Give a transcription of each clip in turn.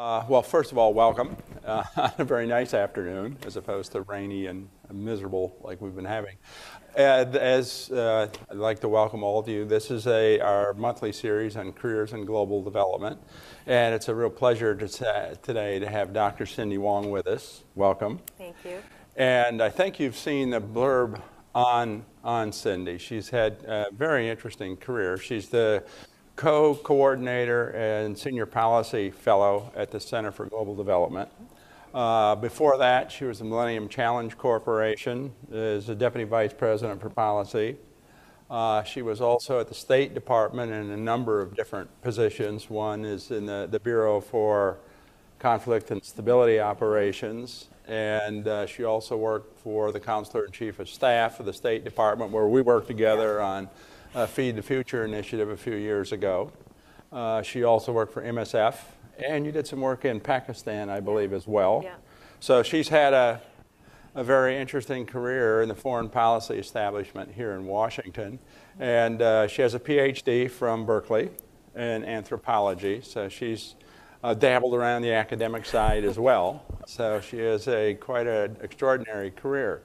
Uh, well, first of all, welcome. Uh, a very nice afternoon, as opposed to rainy and miserable like we've been having. And as uh, I'd like to welcome all of you, this is a, our monthly series on careers and global development. And it's a real pleasure to, today to have Dr. Cindy Huang with us. Welcome. Thank you. And I think you've seen the blurb on, on Cindy. She's had a very interesting career. She's the co coordinator and senior policy fellow at the Center for Global Development. Uh, before that, she was the Millennium Challenge Corporation as a deputy vice president for policy. Uh, she was also at the State Department in a number of different positions. One is in the, the Bureau for Conflict and Stability Operations, and uh, she also worked for the Counselor in Chief of Staff of the State Department, where we worked together on uh, Feed the Future initiative a few years ago. Uh, she also worked for MSF, and you did some work in Pakistan, I believe, as well. Yeah. So she's had a, a very interesting career in the foreign policy establishment here in Washington. And uh, she has a PhD from Berkeley in anthropology, so she's uh, dabbled around the academic side as well. So she has a quite an extraordinary career.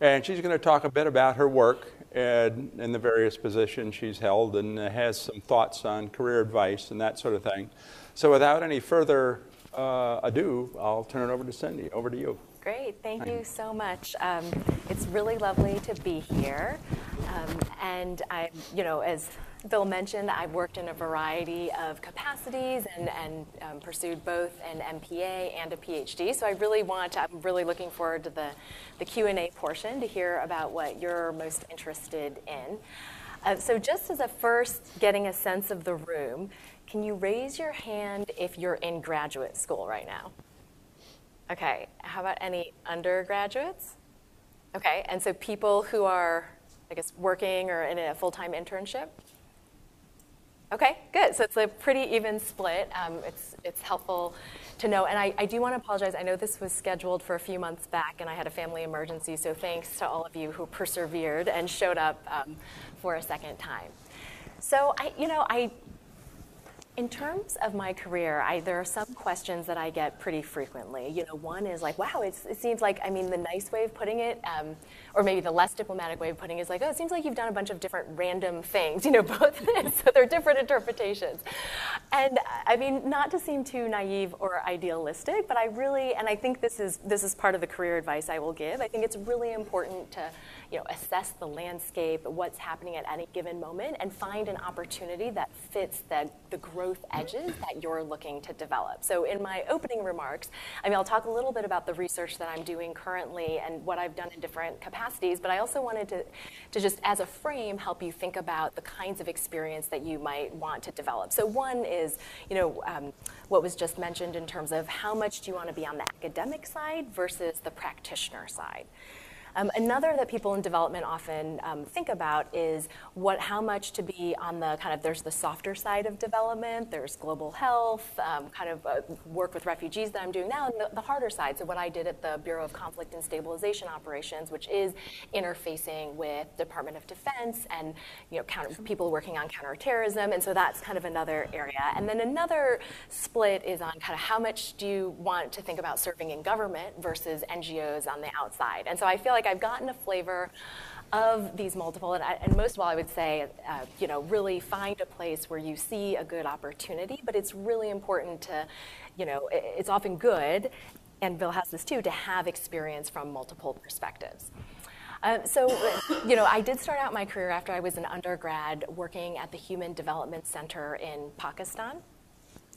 And she's going to talk a bit about her work and, and the various positions she's held and has some thoughts on career advice and that sort of thing. So without any further uh, ado, I'll turn it over to Cindy. Over to you. Great, thank you so much. Um, it's really lovely to be here. Um, and I, you know, as Bill mentioned, I've worked in a variety of capacities and, and um, pursued both an MPA and a PhD. So I really want to, I'm really looking forward to the, the Q&A portion to hear about what you're most interested in. Uh, so just as a first getting a sense of the room, can you raise your hand if you're in graduate school right now? Okay, how about any undergraduates? Okay, and so people who are, I guess, working or in a full-time internship? Okay, good. So it's a pretty even split. Um, it's, it's helpful to know. And I, I do want to apologize. I know this was scheduled for a few months back, and I had a family emergency. So thanks to all of you who persevered and showed up um, for a second time. So I, you know, I in terms of my career, I, there are some questions that I get pretty frequently. You know, one is like, wow, it seems like, I mean, the nice way of putting it, um, or maybe the less diplomatic way of putting it is like, oh, it seems like you've done a bunch of different random things, you know, both, so they're different interpretations. And I mean, not to seem too naive or idealistic, but I really, and I think this is, this is part of the career advice I will give, I think it's really important to, you know, assess the landscape, what's happening at any given moment, and find an opportunity that fits the, the growth edges that you're looking to develop. So in my opening remarks, I mean, I'll talk a little bit about the research that I'm doing currently and what I've done in different capacities, but I also wanted to, to just, as a frame, help you think about the kinds of experience that you might want to develop. So one is, you know, um, what was just mentioned in terms of how much do you want to be on the academic side versus the practitioner side. Um, another that people in development often um, think about is what, how much to be on the kind of, there's the softer side of development, there's global health, um, kind of uh, work with refugees that I'm doing now, and the, the, harder side, so what I did at the Bureau of Conflict and Stabilization Operations, which is interfacing with Department of Defense and you know, counter, people working on counterterrorism, and so that's kind of another area. And then another split is on kind of how much do you want to think about serving in government versus NGOs on the outside. And so I feel like like I've gotten a flavor of these multiple, and, I, and most of all, I would say, uh, you know, really find a place where you see a good opportunity, but it's really important to, you know, it, it's often good, and Bill has this too, to have experience from multiple perspectives. Uh, so, you know, I did start out my career after I was an undergrad working at the Human Development Center in Pakistan.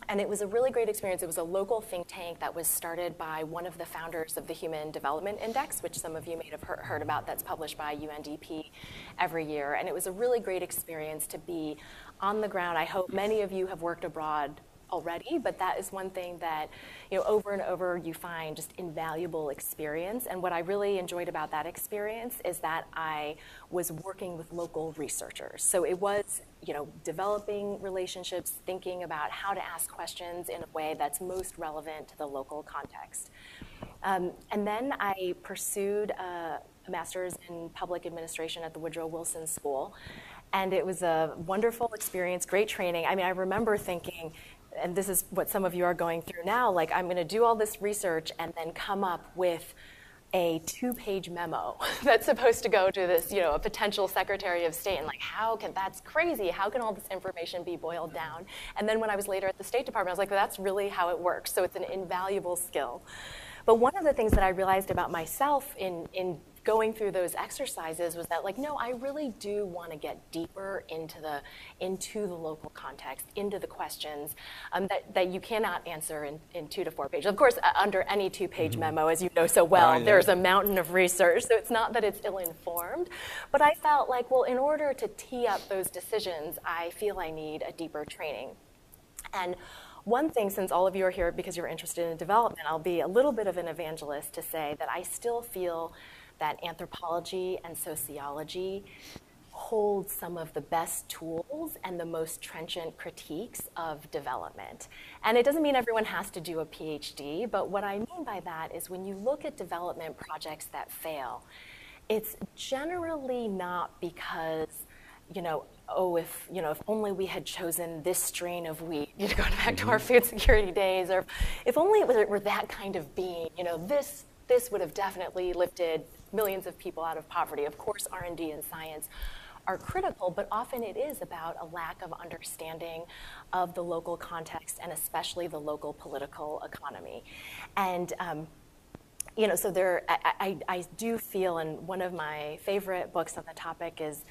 And it was a really great experience. It was a local think tank that was started by one of the founders of the Human Development Index, which some of you may have heard about, that's published by UNDP every year. And it was a really great experience to be on the ground. I hope many of you have worked abroad already, but that is one thing that, you know, over and over you find just invaluable experience. And what I really enjoyed about that experience is that I was working with local researchers. So it was, you know, developing relationships, thinking about how to ask questions in a way that's most relevant to the local context. Um, and then I pursued a, a master's in public administration at the Woodrow Wilson School. And it was a wonderful experience, great training. I mean, I remember thinking, and this is what some of you are going through now, like I'm going to do all this research and then come up with a two-page memo that's supposed to go to this, you know, a potential Secretary of State, and like, how can that's crazy? How can all this information be boiled down? And then when I was later at the State Department, I was like, well, that's really how it works. So it's an invaluable skill. But one of the things that I realized about myself in in going through those exercises was that like no i really do want to get deeper into the into the local context into the questions um, that, that you cannot answer in, in two to four pages of course uh, under any two-page mm-hmm. memo as you know so well oh, yeah. there's a mountain of research so it's not that it's ill-informed but i felt like well in order to tee up those decisions i feel i need a deeper training and one thing, since all of you are here because you're interested in development, I'll be a little bit of an evangelist to say that I still feel that anthropology and sociology hold some of the best tools and the most trenchant critiques of development. And it doesn't mean everyone has to do a PhD, but what I mean by that is when you look at development projects that fail, it's generally not because, you know, oh, if you know, if only we had chosen this strain of wheat, you know, going back to our mm-hmm. food security days, or if only it were that kind of bean, you know, this this would have definitely lifted millions of people out of poverty. Of course, R&D and science are critical, but often it is about a lack of understanding of the local context and especially the local political economy. And um, you know, so there, I, I, I, do feel, and one of my favorite books on the topic is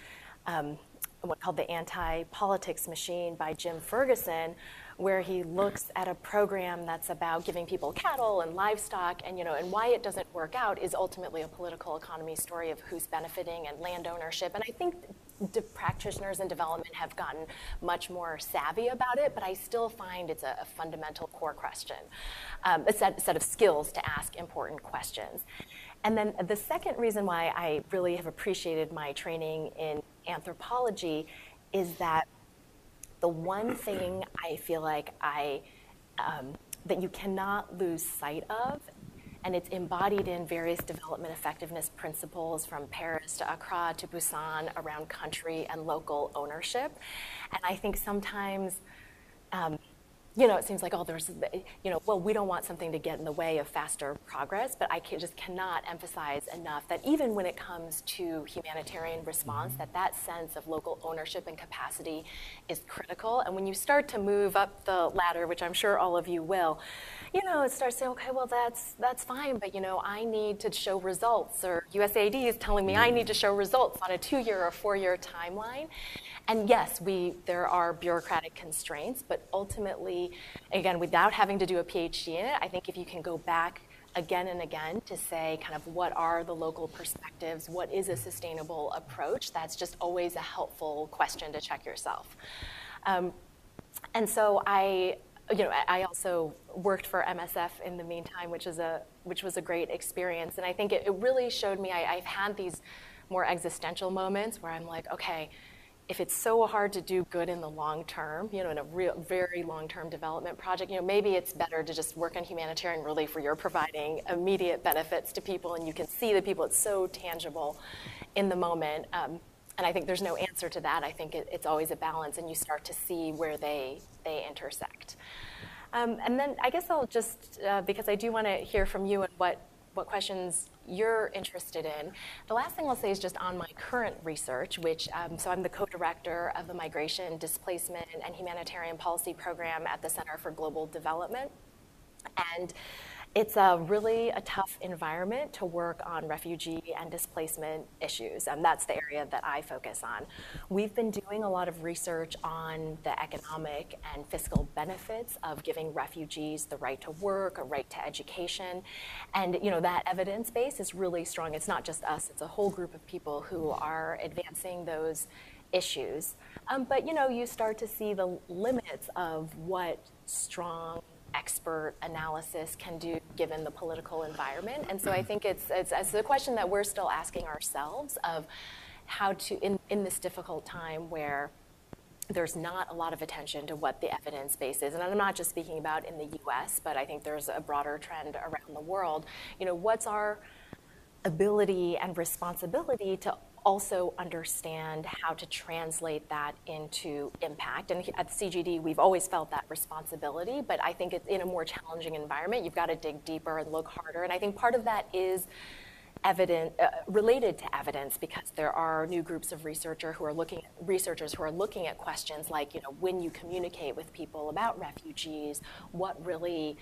um, called The Anti-Politics Machine by Jim Ferguson, where he looks at a program that's about giving people cattle and livestock and you know and why it doesn't work out is ultimately a political economy story of who's benefiting and land ownership and i think practitioners in development have gotten much more savvy about it, but I still find it's a, a fundamental core question, um, a set, set of skills to ask important questions. And then the second reason why I really have appreciated my training in anthropology is that the one thing I feel like I um, that you cannot lose sight of, and it's embodied in various development effectiveness principles from Paris to Accra to Busan around country and local ownership. And I think sometimes um, you know, it seems like, oh, there's, you know, well, we don't want something to get in the way of faster progress, but I can, just cannot emphasize enough that even when it comes to humanitarian response, that that sense of local ownership and capacity is critical. And when you start to move up the ladder, which I'm sure all of you will, you know, it starts saying, okay, well, that's that's fine, but you know, I need to show results, or USAID is telling me I mm. need to show results on a two-year or four-year timeline. And yes, we, there are bureaucratic constraints, but ultimately, again, without having to do a PhD in it, I think if you can go back again and again to say kind of what are the local perspectives, what is a sustainable approach, that's just always a helpful question to check yourself. Um, and so I, you know, I also worked for MSF in the meantime, which is a which was a great experience, and I think it, it really showed me I, I've had these more existential moments where I'm like, okay, if it's so hard to do good in the long term, you know, in a real, very long-term development project, you know, maybe it's better to just work on humanitarian relief where you're providing immediate benefits to people and you can see the people. It's so tangible in the moment. Um, and I think there's no answer to that. I think it, it's always a balance, and you start to see where they they intersect. Um, and then I guess I'll just uh, because I do want to hear from you and what what questions you're interested in. The last thing I'll say is just on my current research, which, um, so I'm the co-director of the Migration, Displacement, and Humanitarian Policy Program at the Center for Global Development. And it's a really a tough environment to work on refugee and displacement issues, and that's the area that I focus on. We've been doing a lot of research on the economic and fiscal benefits of giving refugees the right to work, a right to education, and you know that evidence base is really strong. It's not just us; it's a whole group of people who are advancing those issues. Um, but you know, you start to see the limits of what strong expert analysis can do given the political environment. And so I think it's, it's, it's a question that we're still asking ourselves of how to, in, in this difficult time where there's not a lot of attention to what the evidence base is. And I'm not just speaking about in the US, but I think there's a broader trend around the world. You know, what's our ability and responsibility to also understand how to translate that into impact. And at CGD, we've always felt that responsibility, but I think it's in a more challenging environment, you've got to dig deeper and look harder. And I think part of that is evident, uh, related to evidence because there are new groups of researcher who are looking researchers who are looking at questions like you know when you communicate with people about refugees what really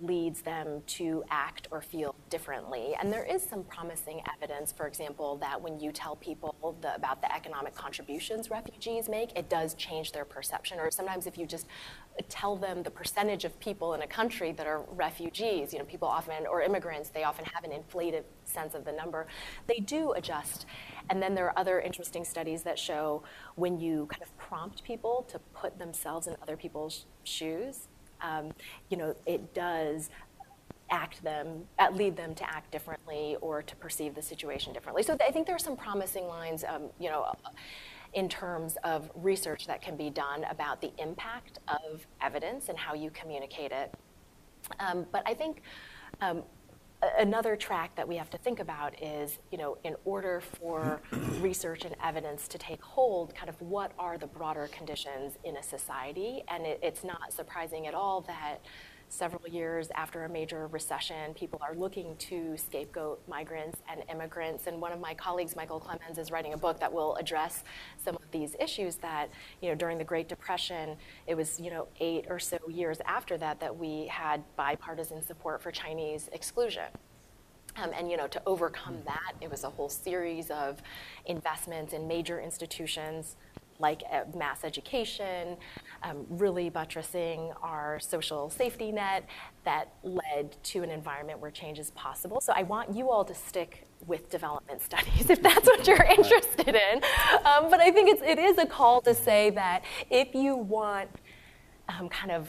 leads them to act or feel differently. And there is some promising evidence, for example, that when you tell people the, about the economic contributions refugees make, it does change their perception. Or sometimes if you just tell them the percentage of people in a country that are refugees, you know, people often, or immigrants, they often have an inflated sense of the number, they do adjust. And then there are other interesting studies that show when you kind of prompt people to put themselves in other people's shoes, um, you know, it does act them, uh, lead them to act differently or to perceive the situation differently. So I think there are some promising lines, um, you know, in terms of research that can be done about the impact of evidence and how you communicate it. Um, but I think um, another track that we have to think about is, you know, in order for research and evidence to take hold, kind of what are the broader conditions in a society? And it, it's not surprising at all that several years after a major recession, people are looking to scapegoat migrants and immigrants. And one of my colleagues, Michael Clemens, is writing a book that will address some of these issues that, you know, during the Great Depression, it was, you know, eight or so years after that that we had bipartisan support for Chinese exclusion. Um, and you know, to overcome that, it was a whole series of investments in major institutions like uh, mass education, um, really buttressing our social safety net that led to an environment where change is possible. So I want you all to stick with development studies if that's what you're interested in. Um, but I think it's, it is a call to say that if you want um, kind of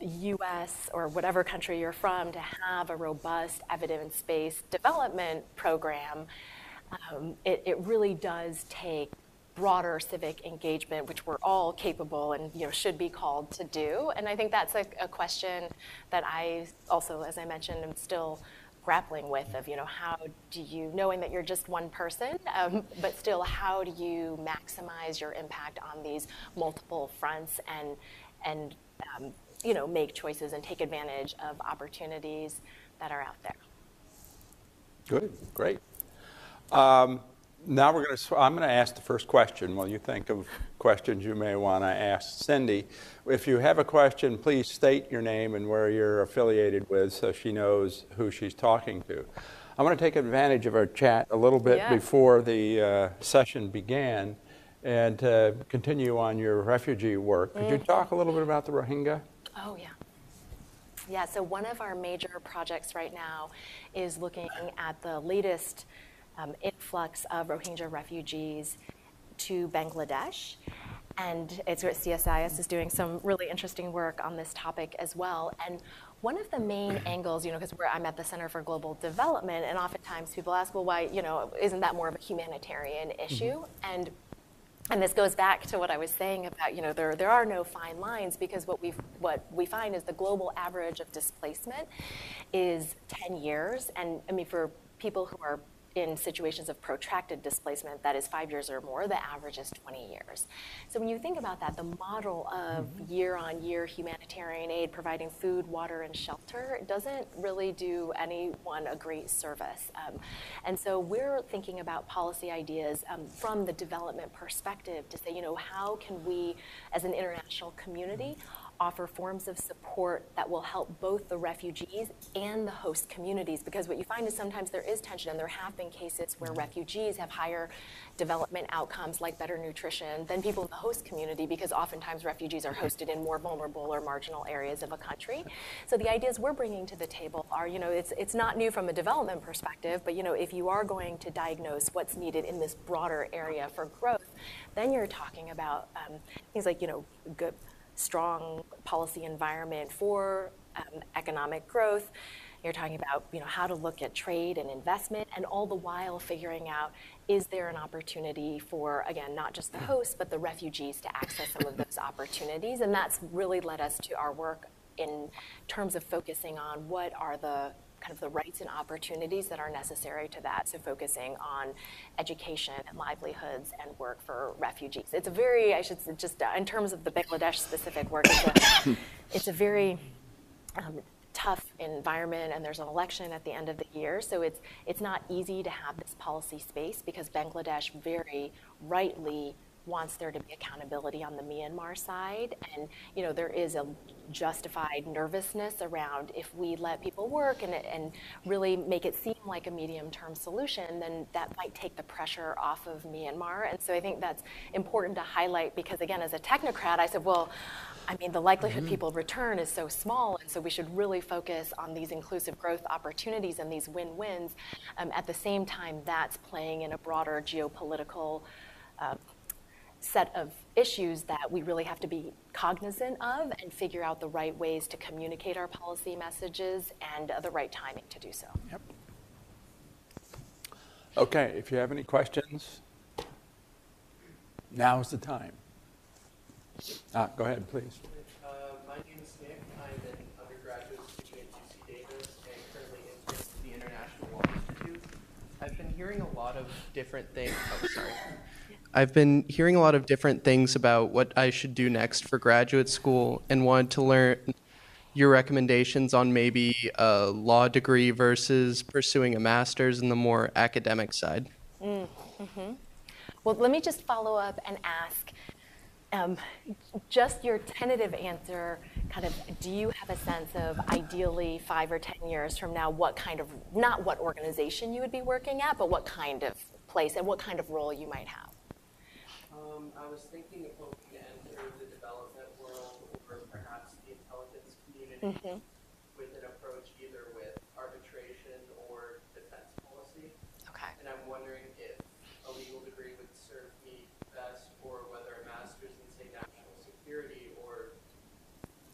US or whatever country you're from to have a robust evidence based development program, um, it, it really does take broader civic engagement, which we're all capable and you know should be called to do. And I think that's a, a question that I also, as I mentioned, am still grappling with of you know how do you knowing that you're just one person um, but still how do you maximize your impact on these multiple fronts and and um, you know make choices and take advantage of opportunities that are out there? Good. Great. Um, now we're going to, I'm going to ask the first question while you think of questions you may want to ask Cindy. If you have a question, please state your name and where you're affiliated with so she knows who she's talking to. I'm going to take advantage of our chat a little bit yeah. before the uh, session began and uh, continue on your refugee work. Could mm. you talk a little bit about the Rohingya? Oh, yeah. Yeah, so one of our major projects right now is looking at the latest um, influx of Rohingya refugees to Bangladesh. And it's where CSIS is doing some really interesting work on this topic as well. And one of the main angles, you know, because I'm at the Center for Global Development, and oftentimes people ask, well, why, you know, isn't that more of a humanitarian issue? Mm-hmm. And and this goes back to what I was saying about, you know, there, there are no fine lines because what we what we find is the global average of displacement is 10 years. And I mean, for people who are in situations of protracted displacement, that is five years or more, the average is 20 years. So when you think about that, the model of year on year humanitarian aid providing food, water, and shelter doesn't really do anyone a great service. Um, and so we're thinking about policy ideas um, from the development perspective to say, you know, how can we as an international community offer forms of support that will help both the refugees and the host communities. Because what you find is sometimes there is tension, and there have been cases where refugees have higher development outcomes, like better nutrition, than people in the host community, because oftentimes refugees are hosted in more vulnerable or marginal areas of a country. So the ideas we're bringing to the table are, you know, it's, it's not new from a development perspective, but, you know, if you are going to diagnose what's needed in this broader area for growth, then you're talking about um, things like, you know, good strong policy environment for um, economic growth. You're talking about you know, how to look at trade and investment, and all the while figuring out is there an opportunity for, again, not just the hosts, but the refugees to access some of those opportunities. And that's really led us to our work in terms of focusing on what are the kind of the rights and opportunities that are necessary to that. So focusing on education and livelihoods and work for refugees. It's a very, I should say, just uh, in terms of the Bangladesh specific work, it's a, it's a very um, tough environment and there's an election at the end of the year. So it's, it's not easy to have this policy space because Bangladesh very rightly wants there to be accountability on the Myanmar side. And, you know, there is a justified nervousness around if we let people work and, and really make it seem like a medium-term solution, then that might take the pressure off of Myanmar. And so I think that's important to highlight because, again, as a technocrat, I said, well, I mean, the likelihood mm-hmm. people return is so small, and so we should really focus on these inclusive growth opportunities and these win-wins. Um, at the same time, that's playing in a broader geopolitical uh, set of issues that we really have to be cognizant of and figure out the right ways to communicate our policy messages and uh, the right timing to do so. Yep. Okay, if you have any questions, now's the time. Ah, go ahead, please. Uh, my name is Nick. I'm an undergraduate student at UC Davis and currently intern at the International Law Institute. I've been hearing a lot of different things. Oh, sorry. I've been hearing a lot of different things about what I should do next for graduate school and wanted to learn your recommendations on maybe a law degree versus pursuing a master's in the more academic side. Mm, hmm Well, let me just follow up and ask um, just your tentative answer kind of do you have a sense of ideally five or ten years from now what kind of not what organization you would be working at but what kind of place and what kind of role you might have um, I was thinking of hoping to enter the development world or perhaps the intelligence community mm-hmm. with an approach either with arbitration or defense policy. Okay. And I'm wondering if a legal degree would serve me best or whether a master's in, say, national security or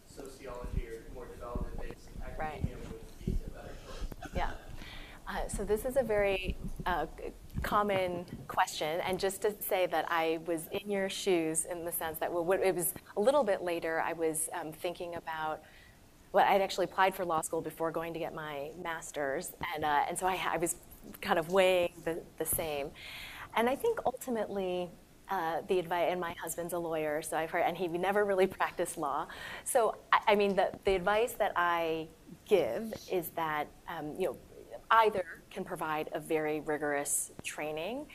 sociology or more development based academia right. would be a better choice. Yeah. Uh, so this is a very uh, common question. And just to say that I was in your shoes in the sense that well, it was a little bit later, I was um, thinking about. Well, I'd actually applied for law school before going to get my master's, and, uh, and so I, I, was kind of weighing the, the same. And I think ultimately, uh, the advice, and my husband's a lawyer, so I've heard, and he never really practiced law. So, I, I mean, the, the advice that I give is that, um, you know, either can provide a very rigorous training.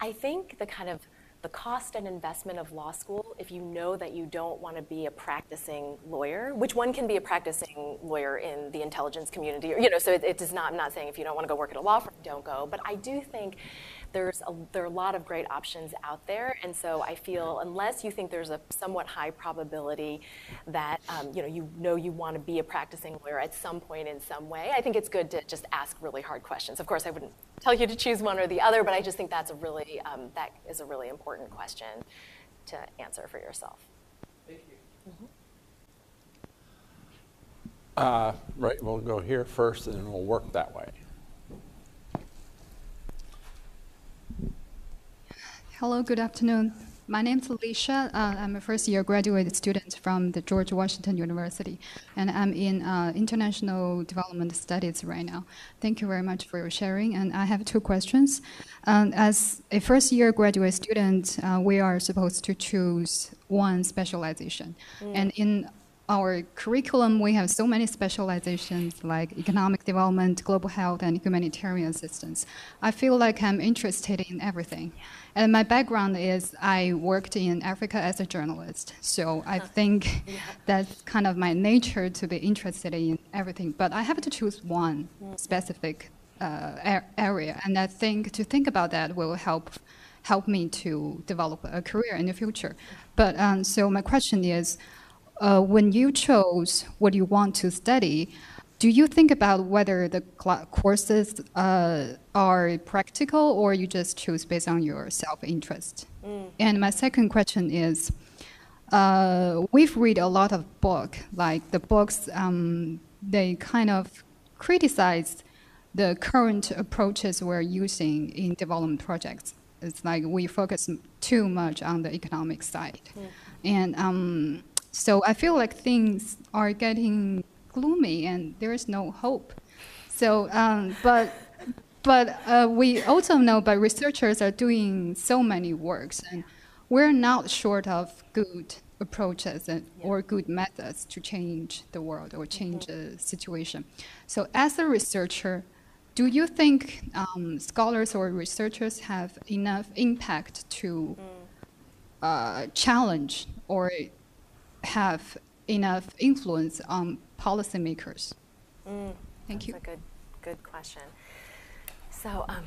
I think the kind of the cost and investment of law school, if you know that you don't want to be a practicing lawyer, which one can be a practicing lawyer in the intelligence community, or, you know, so it, it does not, I'm not saying if you don't want to go work at a law firm, don't go, but I do think there's a, there are a lot of great options out there, and so I feel unless you think there's a somewhat high probability that um, you know you know you want to be a practicing lawyer at some point in some way, I think it's good to just ask really hard questions. Of course, I wouldn't tell you to choose one or the other, but I just think that's a really um, that is a really important question to answer for yourself. Thank you. Mm-hmm. Uh, right, we'll go here first, and then we'll work that way. Hello, good afternoon. My name is Alicia. Uh, I'm a first year graduate student from the George Washington University, and I'm in uh, international development studies right now. Thank you very much for your sharing. And I have two questions. Um, as a first year graduate student, uh, we are supposed to choose one specialization. Mm. And in our curriculum, we have so many specializations like economic development, global health, and humanitarian assistance. I feel like I'm interested in everything. And my background is I worked in Africa as a journalist. So I think yeah. that's kind of my nature to be interested in everything. But I have to choose one mm. specific uh, area. And I think to think about that will help help me to develop a career in the future. But um, so my question is, uh, when you chose what you want to study, do you think about whether the courses uh, are practical or you just choose based on your self-interest? Mm. And my second question is, uh, we've read a lot of book, like the books, um, they kind of criticize the current approaches we're using in development projects. It's like we focus too much on the economic side. Mm. And um, so I feel like things are getting gloomy and there is no hope. So, um, but but uh, we also know, that researchers are doing so many works, and we're not short of good approaches and, or good methods to change the world or change the situation. So, as a researcher, do you think um, scholars or researchers have enough impact to uh, challenge or have enough influence on policymakers? Thank you. That's a good, good question. So, um,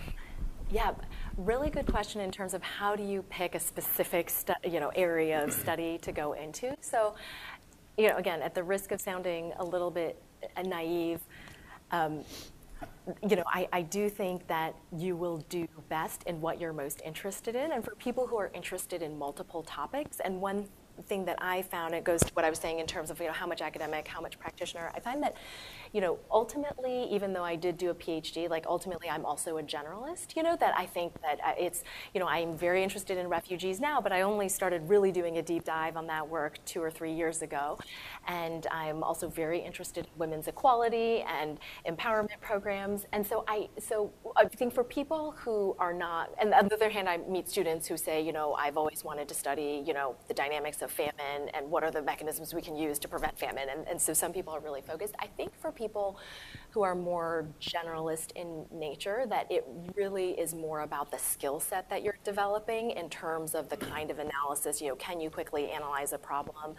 yeah, really good question in terms of how do you pick a specific stu- you know area of study to go into. So, you know, again, at the risk of sounding a little bit uh, naive, um, you know, I, I do think that you will do best in what you're most interested in. And for people who are interested in multiple topics, and one thing that I found, it goes to what I was saying in terms of you know how much academic, how much practitioner. I find that, you know, ultimately, even though I did do a PhD, like ultimately I'm also a generalist. You know that I think that uh, it's you know I'm very interested in refugees now, but I only started really doing a deep dive on that work two or three years ago, and I'm also very interested in women's equality and empowerment programs. And so I so I think for people who are not, and on the other hand, I meet students who say, you know, I've always wanted to study, you know, the dynamics of famine and what are the mechanisms we can use to prevent famine. And, and so some people are really focused. I think for people who are more generalist in nature, that it really is more about the skill set that you're developing in terms of the kind of analysis. You know, can you quickly analyze a problem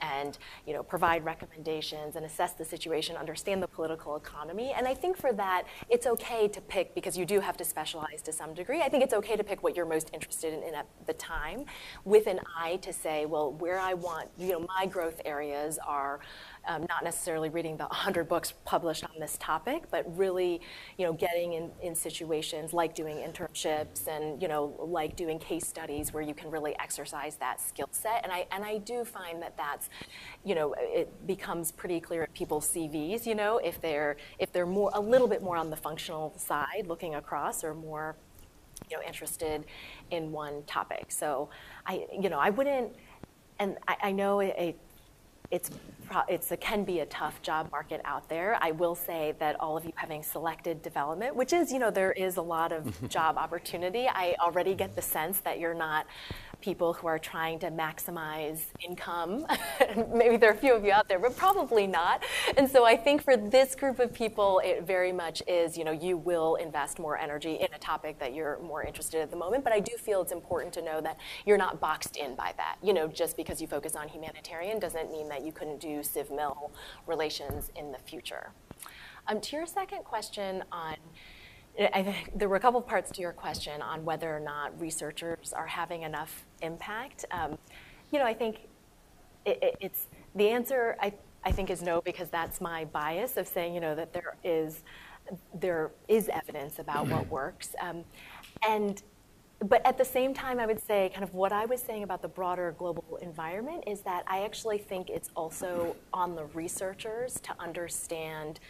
and, you know, provide recommendations and assess the situation, understand the political economy. And I think for that, it's okay to pick, because you do have to specialize to some degree, I think it's okay to pick what you're most interested in, at the time with an eye to say, well, where I want, you know, my growth areas are Um, not necessarily reading the 100 books published on this topic, but really, you know, getting in, in situations like doing internships and, you know, like doing case studies where you can really exercise that skill set. And I, and I do find that that's, you know, it becomes pretty clear at people's CVs, you know, if they're, if they're more, a little bit more on the functional side looking across or more, you know, interested in one topic. So I, you know, I wouldn't, and I, I know it, it it's it's a, can be a tough job market out there. I will say that all of you having selected development, which is, you know, there is a lot of job opportunity. I already get the sense that you're not people who are trying to maximize income. Maybe there are a few of you out there, but probably not. And so I think for this group of people, it very much is, you know, you will invest more energy in a topic that you're more interested in at the moment. But I do feel it's important to know that you're not boxed in by that. You know, just because you focus on humanitarian doesn't mean that you couldn't do civ-mil relations in the future. Um, to your second question on I think there were a couple parts to your question on whether or not researchers are having enough impact. Um, you know, I think it, it, it's the answer. I, I think is no because that's my bias of saying you know that there is there is evidence about what works, um, and but at the same time, I would say kind of what I was saying about the broader global environment is that I actually think it's also on the researchers to understand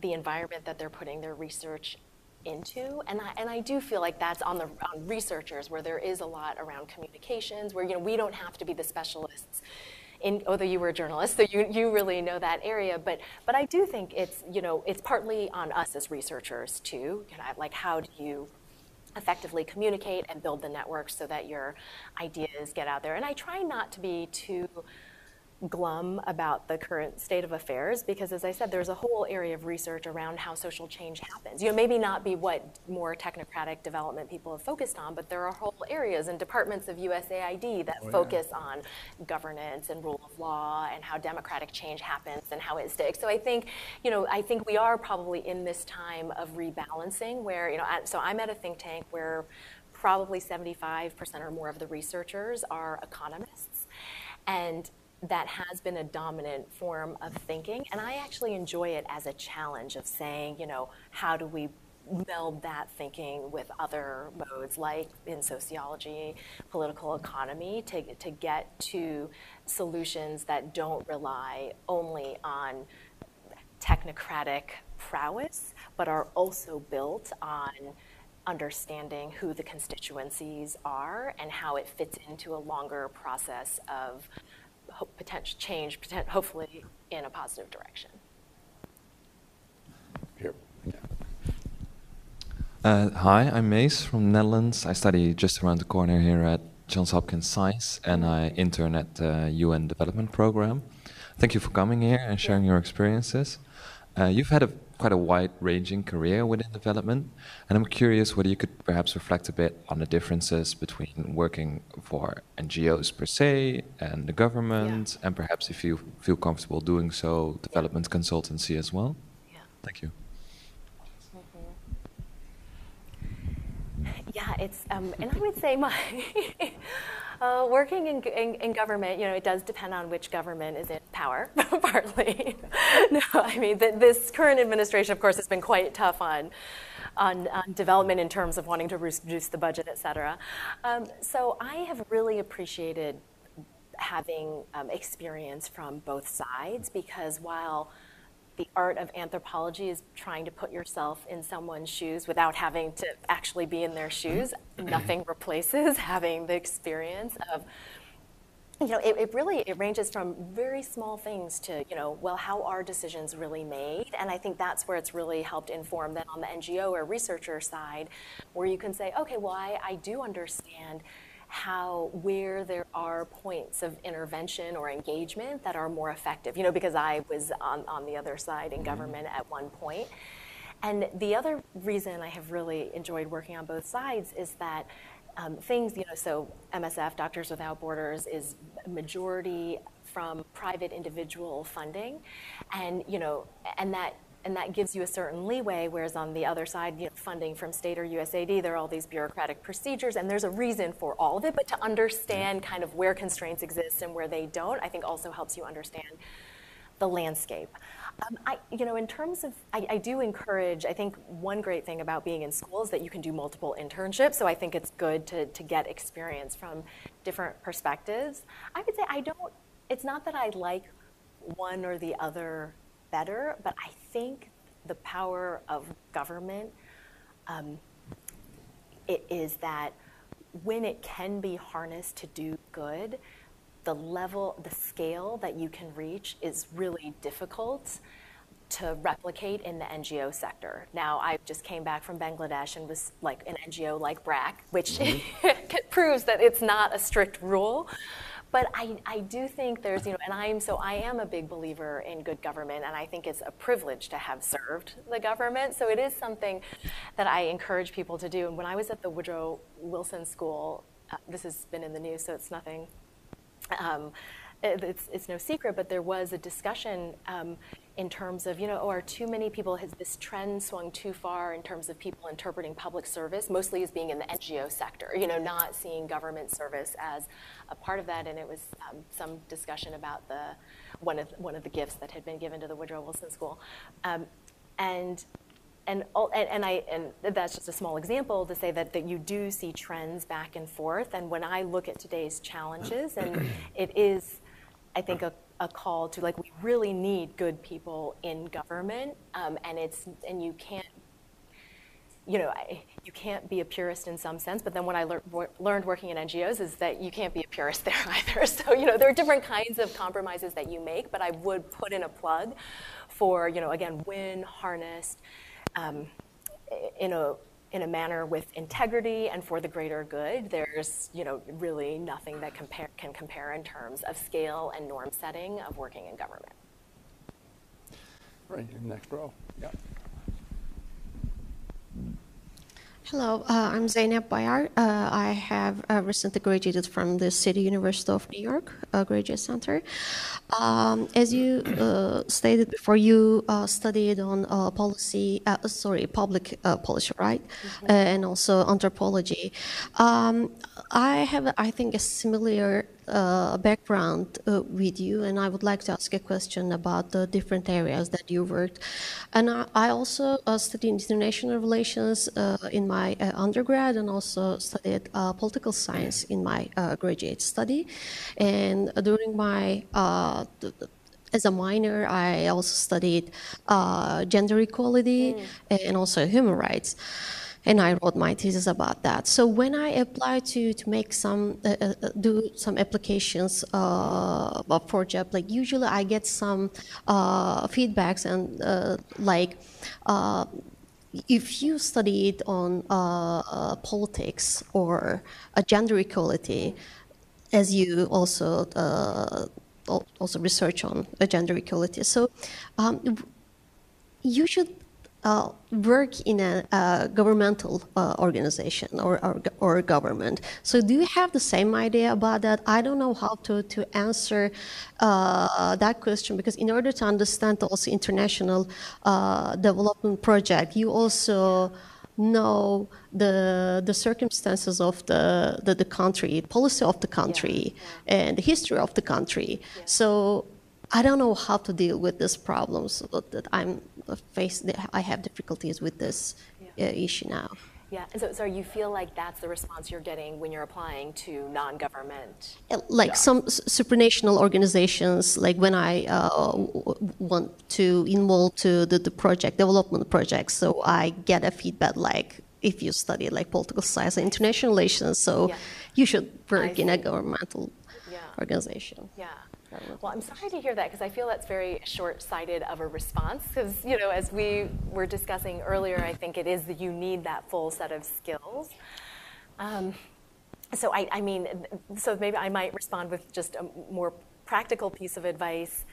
the environment that they're putting their research into. And I, and I do feel like that's on the on researchers where there is a lot around communications where you know we don't have to be the specialists in, although you were a journalist so you, you really know that area. But but I do think it's you know it's partly on us as researchers too. You know, like how do you effectively communicate and build the network so that your ideas get out there. And I try not to be too glum about the current state of affairs because as I said there's a whole area of research around how social change happens. You know maybe not be what more technocratic development people have focused on but there are whole areas and departments of USAID that oh, focus yeah. on governance and rule of law and how democratic change happens and how it sticks. So I think you know I think we are probably in this time of rebalancing where you know so I'm at a think tank where probably 75% or more of the researchers are economists and that has been a dominant form of thinking. And I actually enjoy it as a challenge of saying, you know, how do we meld that thinking with other modes like in sociology, political economy to, to get to solutions that don't rely only on technocratic prowess, but are also built on understanding who the constituencies are and how it fits into a longer process of potential change, hopefully in a positive direction. Here. Uh, hi, I'm Mace from Netherlands. I study just around the corner here at Johns Hopkins SAIS, and I intern at the UN Development Program. Thank you for coming here and sharing your experiences. Uh, you've had a quite a wide-ranging career within development, and I'm curious whether you could perhaps reflect a bit on the differences between working for NGOs per se and the government, yeah. and perhaps if you feel comfortable doing so, development consultancy as well. Yeah. Thank you. Yeah, it's, um, and I would say my uh, working in, in, in, government, you know, it does depend on which government is in power, partly. no, I mean, the, this current administration, of course, has been quite tough on, on, on development in terms of wanting to reduce the budget, et cetera. Um, so I have really appreciated having um, experience from both sides because while the art of anthropology is trying to put yourself in someone's shoes without having to actually be in their shoes. Mm-hmm. Nothing replaces having the experience of you know, it, it, really it ranges from very small things to, you know, well, how are decisions really made? And I think that's where it's really helped inform then on the NGO or researcher side, where you can say, okay, well, I, I do understand how where there are points of intervention or engagement that are more effective you know because i was on, on the other side in mm-hmm. government at one point and the other reason i have really enjoyed working on both sides is that um, things you know so msf doctors without borders is majority from private individual funding and you know and that and that gives you a certain leeway. Whereas on the other side, you know, funding from state or USAID, there are all these bureaucratic procedures, and there's a reason for all of it. But to understand kind of where constraints exist and where they don't, I think also helps you understand the landscape. Um, I, you know, in terms of, I, I, do encourage. I think one great thing about being in school is that you can do multiple internships. So I think it's good to to get experience from different perspectives. I would say I don't. It's not that I like one or the other better, but I think the power of government um, it is that when it can be harnessed to do good, the level, the scale that you can reach is really difficult to replicate in the NGO sector. Now, I just came back from Bangladesh and was like an NGO like BRAC, which mm-hmm. proves that it's not a strict rule. But I, I do think there's, you know, and I'm so I am a big believer in good government, and I think it's a privilege to have served the government. So it is something that I encourage people to do. And when I was at the Woodrow Wilson School, uh, this has been in the news, so it's nothing. Um, it's, it's no secret, but there was a discussion um, in terms of, you know, oh, are too many people, has this trend swung too far in terms of people interpreting public service, mostly as being in the NGO sector, you know, not seeing government service as a part of that. And it was um, some discussion about the, one of, one of the gifts that had been given to the Woodrow Wilson School. Um, and and, and, and, I, and that's just a small example to say that, that you do see trends back and forth. And when I look at today's challenges, and it is, I think, a a call to like we really need good people in government, um, and it's and you can't you know, I, you can't be a purist in some sense, but then what I lear- learned working in NGOs is that you can't be a purist there either. So, you know, there are different kinds of compromises that you make, but I would put in a plug for, you know, again, when harnessed um, in a in a manner with integrity and for the greater good, there's you know really nothing that compare, can compare in terms of scale and norm setting of working in government. Right, next row. Yeah. Hello, uh, I'm Zainab Bayar. Uh, I have uh, recently graduated from the City University of New York uh, Graduate Center. Um, as you uh, stated before, you uh, studied on policy, sorry, public policy, right, mm-hmm. and also anthropology. Um, I have, I think, a similar uh, background uh, with you, and I would like to ask a question about the different areas that you worked. And I, I also uh, studied international relations uh, in my uh, undergrad, and also studied uh, political science in my graduate study. And during my as a minor, I also studied gender equality mm. and also human rights and I wrote my thesis about that. So when I apply to to make some uh, uh, uh do some applications uh, for job, like usually I get some uh, feedbacks and uh, like if you studied on politics or gender equality, as you also also research on gender equality, so um, you should uh, work in a, governmental uh, organization or, or, or government. So do you have the same idea about that? I don't know how to, to answer uh, that question because in order to understand also international uh, development project, you also know the the circumstances of the, the, the country, policy of the country. Yeah. and the history of the country. Yeah. So I don't know how to deal with these problems that I'm face. I have difficulties with this yeah. uh, issue now. Yeah, and so, so you feel like that's the response you're getting when you're applying to non-government? Uh, like jobs. some supranational organizations, like when I uh, want to involve to the, the project, development projects, so I get a feedback like, if you study like political science and international relations, so yeah. you should work in a governmental yeah. organization. Yeah. Well, I'm sorry to hear that because I feel that's very short-sighted of a response. Because you know, as we were discussing earlier, I think it is that you need that full set of skills. Um, so I, I mean, so maybe I might respond with just a more practical piece of advice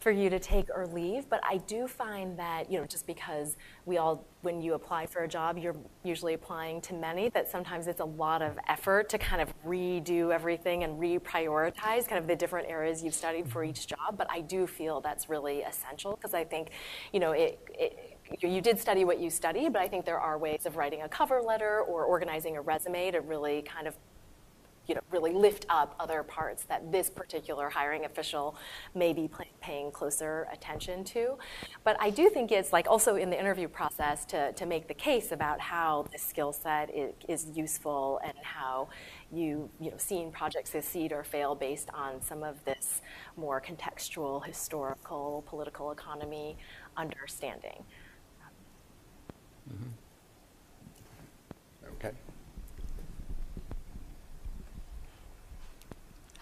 for you to take or leave. But I do find that, you know, just because we all, when you apply for a job, you're usually applying to many, that sometimes it's a lot of effort to kind of redo everything and reprioritize kind of the different areas you've studied for each mm-hmm. job. But I do feel that's really essential because I think, you know, it, it you did study what you studied, but I think there are ways of writing a cover letter or organizing a resume to really kind of you know, really lift up other parts that this particular hiring official may be paying closer attention to. But I do think it's like also in the interview process to, to make the case about how this skill set is, is useful and how you, you know, seeing projects succeed or fail based on some of this more contextual, historical, political economy understanding. Mm-hmm. Okay.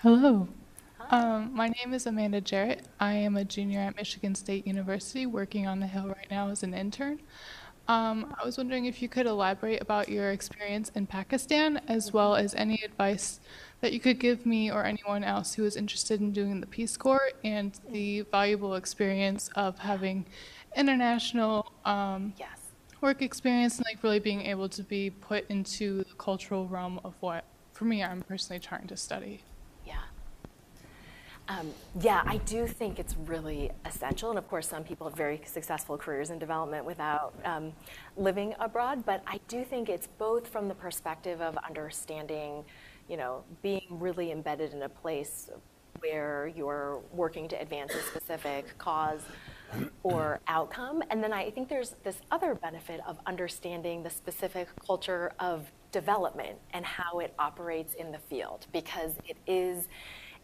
Hello. Um, my name is Amanda Jarrett. I am a junior at Michigan State University working on the Hill right now as an intern. Um, I was wondering if you could elaborate about your experience in Pakistan as well as any advice that you could give me or anyone else who is interested in doing the Peace Corps and the valuable experience of having international um, yes. work experience and like really being able to be put into the cultural realm of what, for me, I'm personally trying to study. Um, yeah, I do think it's really essential. And of course, some people have very successful careers in development without um, living abroad. But I do think it's both from the perspective of understanding, you know, being really embedded in a place where you're working to advance a specific cause or outcome. And then I think there's this other benefit of understanding the specific culture of development and how it operates in the field because it is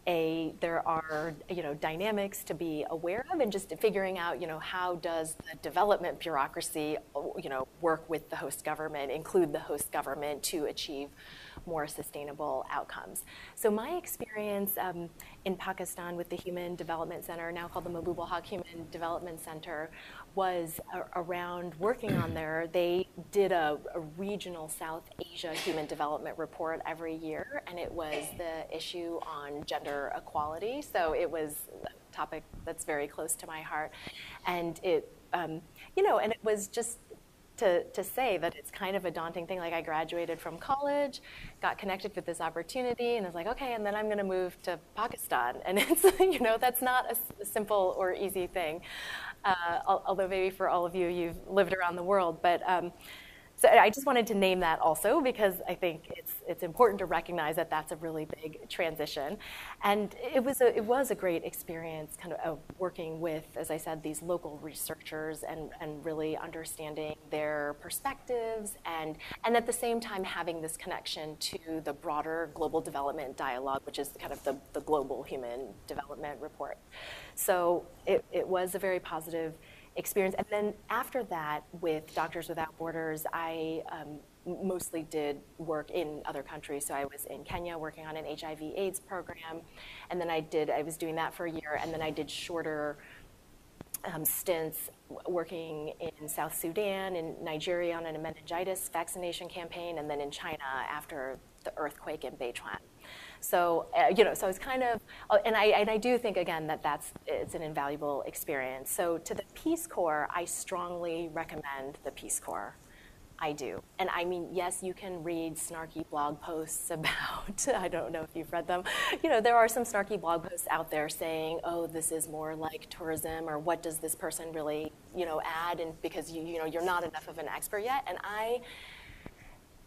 a there are you know dynamics to be aware of and just figuring out you know how does the development bureaucracy you know work with the host government include the host government to achieve more sustainable outcomes. So my experience um, in Pakistan with the Human Development Center, now called the Mahbub Haq Human Development Center, was around working on there. They did a, a, regional South Asia human development report every year, and it was the issue on gender equality. So it was a topic that's very close to my heart, and it, um, you know, and it was just to, to say that it's kind of a daunting thing. Like I graduated from college, got connected with this opportunity, and I was like, okay, and then I'm going to move to Pakistan. And it's, you know, that's not a, simple or easy thing. Uh, although maybe for all of you, you've lived around the world. But um, so I just wanted to name that also because I think it's it's important to recognize that that's a really big transition, and it was a it was a great experience, kind of working with, as I said, these local researchers and and really understanding their perspectives and and at the same time having this connection to the broader global development dialogue, which is kind of the the global human development report. So it, it was a very positive experience. And then after that, with Doctors Without Borders, I um, mostly did work in other countries. So I was in Kenya working on an HIV/AIDS program, and then I did I was doing that for a year, and then I did shorter um, stints working in South Sudan, in Nigeria on a meningitis vaccination campaign, and then in China after the earthquake in Beichuan. So, uh, you know, so it's kind of, uh, and I, and I do think, again, that that's, it's an invaluable experience. So to the Peace Corps, I strongly recommend the Peace Corps. I do. And I mean, yes, you can read snarky blog posts about, I don't know if you've read them. You know, there are some snarky blog posts out there saying, oh, this is more like tourism, or what does this person really, you know, add? And because, you, you know, you're not enough of an expert yet. And I,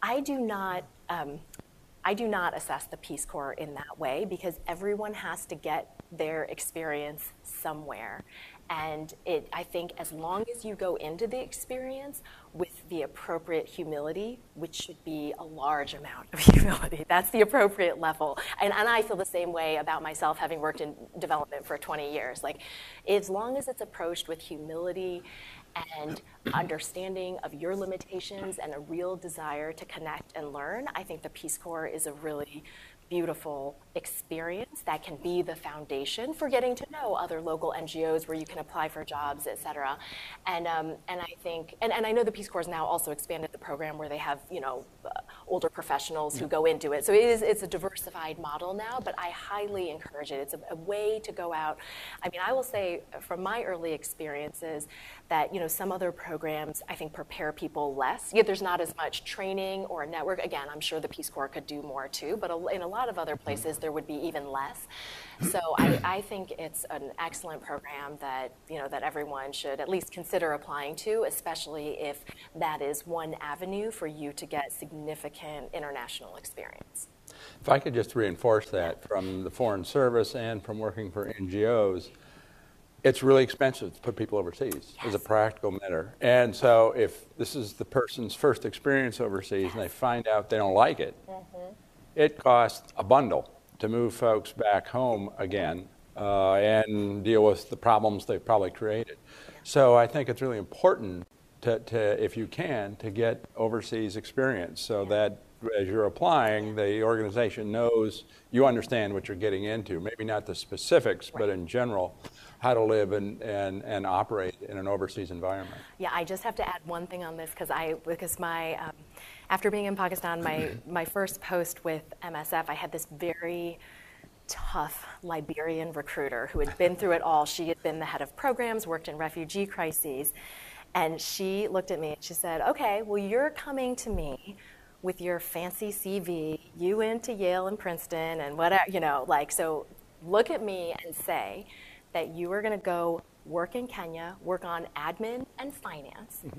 I do not, um, I do not assess the Peace Corps in that way because everyone has to get their experience somewhere. And it, I think as long as you go into the experience with the appropriate humility, which should be a large amount of humility, that's the appropriate level. And, and I feel the same way about myself having worked in development for 20 years. Like, as long as it's approached with humility and understanding of your limitations and a real desire to connect and learn, I think the Peace Corps is a really beautiful experience that can be the foundation for getting to know other local NGOs where you can apply for jobs, et cetera. And, um, and I think, and, and I know the Peace Corps has now also expanded the program where they have, you know, uh, older professionals who go into it. So it is, it's a diversified model now, but I highly encourage it. It's a, a way to go out. I mean, I will say from my early experiences that, you know, some other programs I think prepare people less. Yet there's not as much training or a network. Again, I'm sure the Peace Corps could do more too, but in a lot of other places there would be even less. So I, I think it's an excellent program that, you know, that everyone should at least consider applying to, especially if that is one avenue for you to get significant international experience. If I could just reinforce that from the Foreign Service and from working for NGOs, it's really expensive to put people overseas yes. as a practical matter. And so if this is the person's first experience overseas yes. and they find out they don't like it, mm-hmm. it costs a bundle to move folks back home again uh, and deal with the problems they've probably created. So I think it's really important to, to if you can, to get overseas experience so that as you're applying, the organization knows you understand what you're getting into. Maybe not the specifics, but in general, how to live and, and, and operate in an overseas environment. Yeah, I just have to add one thing on this because I because my um, after being in Pakistan, my my first post with MSF, I had this very tough Liberian recruiter who had been through it all. She had been the head of programs, worked in refugee crises, and she looked at me and she said, "Okay, well you're coming to me." With your fancy CV, you went to Yale and Princeton and whatever, you know, like, so look at me and say, that you are going to go work in Kenya, work on admin and finance, mm-hmm.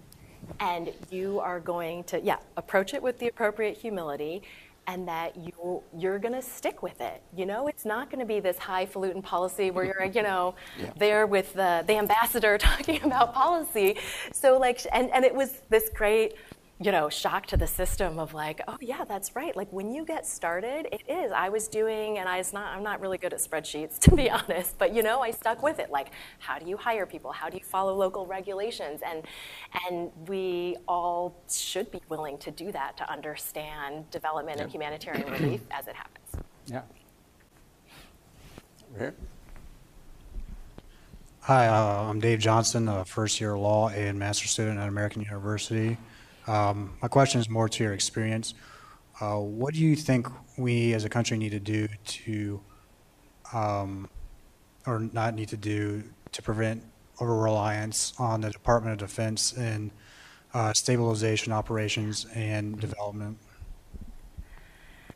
and you are going to, yeah, approach it with the appropriate humility and that you you're going to stick with it. You know, it's not going to be this highfalutin policy where you're, you know, yeah. there with the the ambassador talking about policy. So like, and and it was this great you know, shock to the system of like, oh yeah, that's right. Like when you get started, it is. I was doing, and I was not. I'm not really good at spreadsheets to be honest, but you know, I stuck with it. Like, how do you hire people? How do you follow local regulations? And and we all should be willing to do that to understand development and humanitarian relief as it happens. Yeah. Here. Hi, uh, I'm Dave Johnson, a first year law and master student at American University. Um, my question is more to your experience. Uh, what do you think we as a country need to do to, um, or not need to do, to prevent over reliance on the Department of Defense in uh, stabilization operations and development?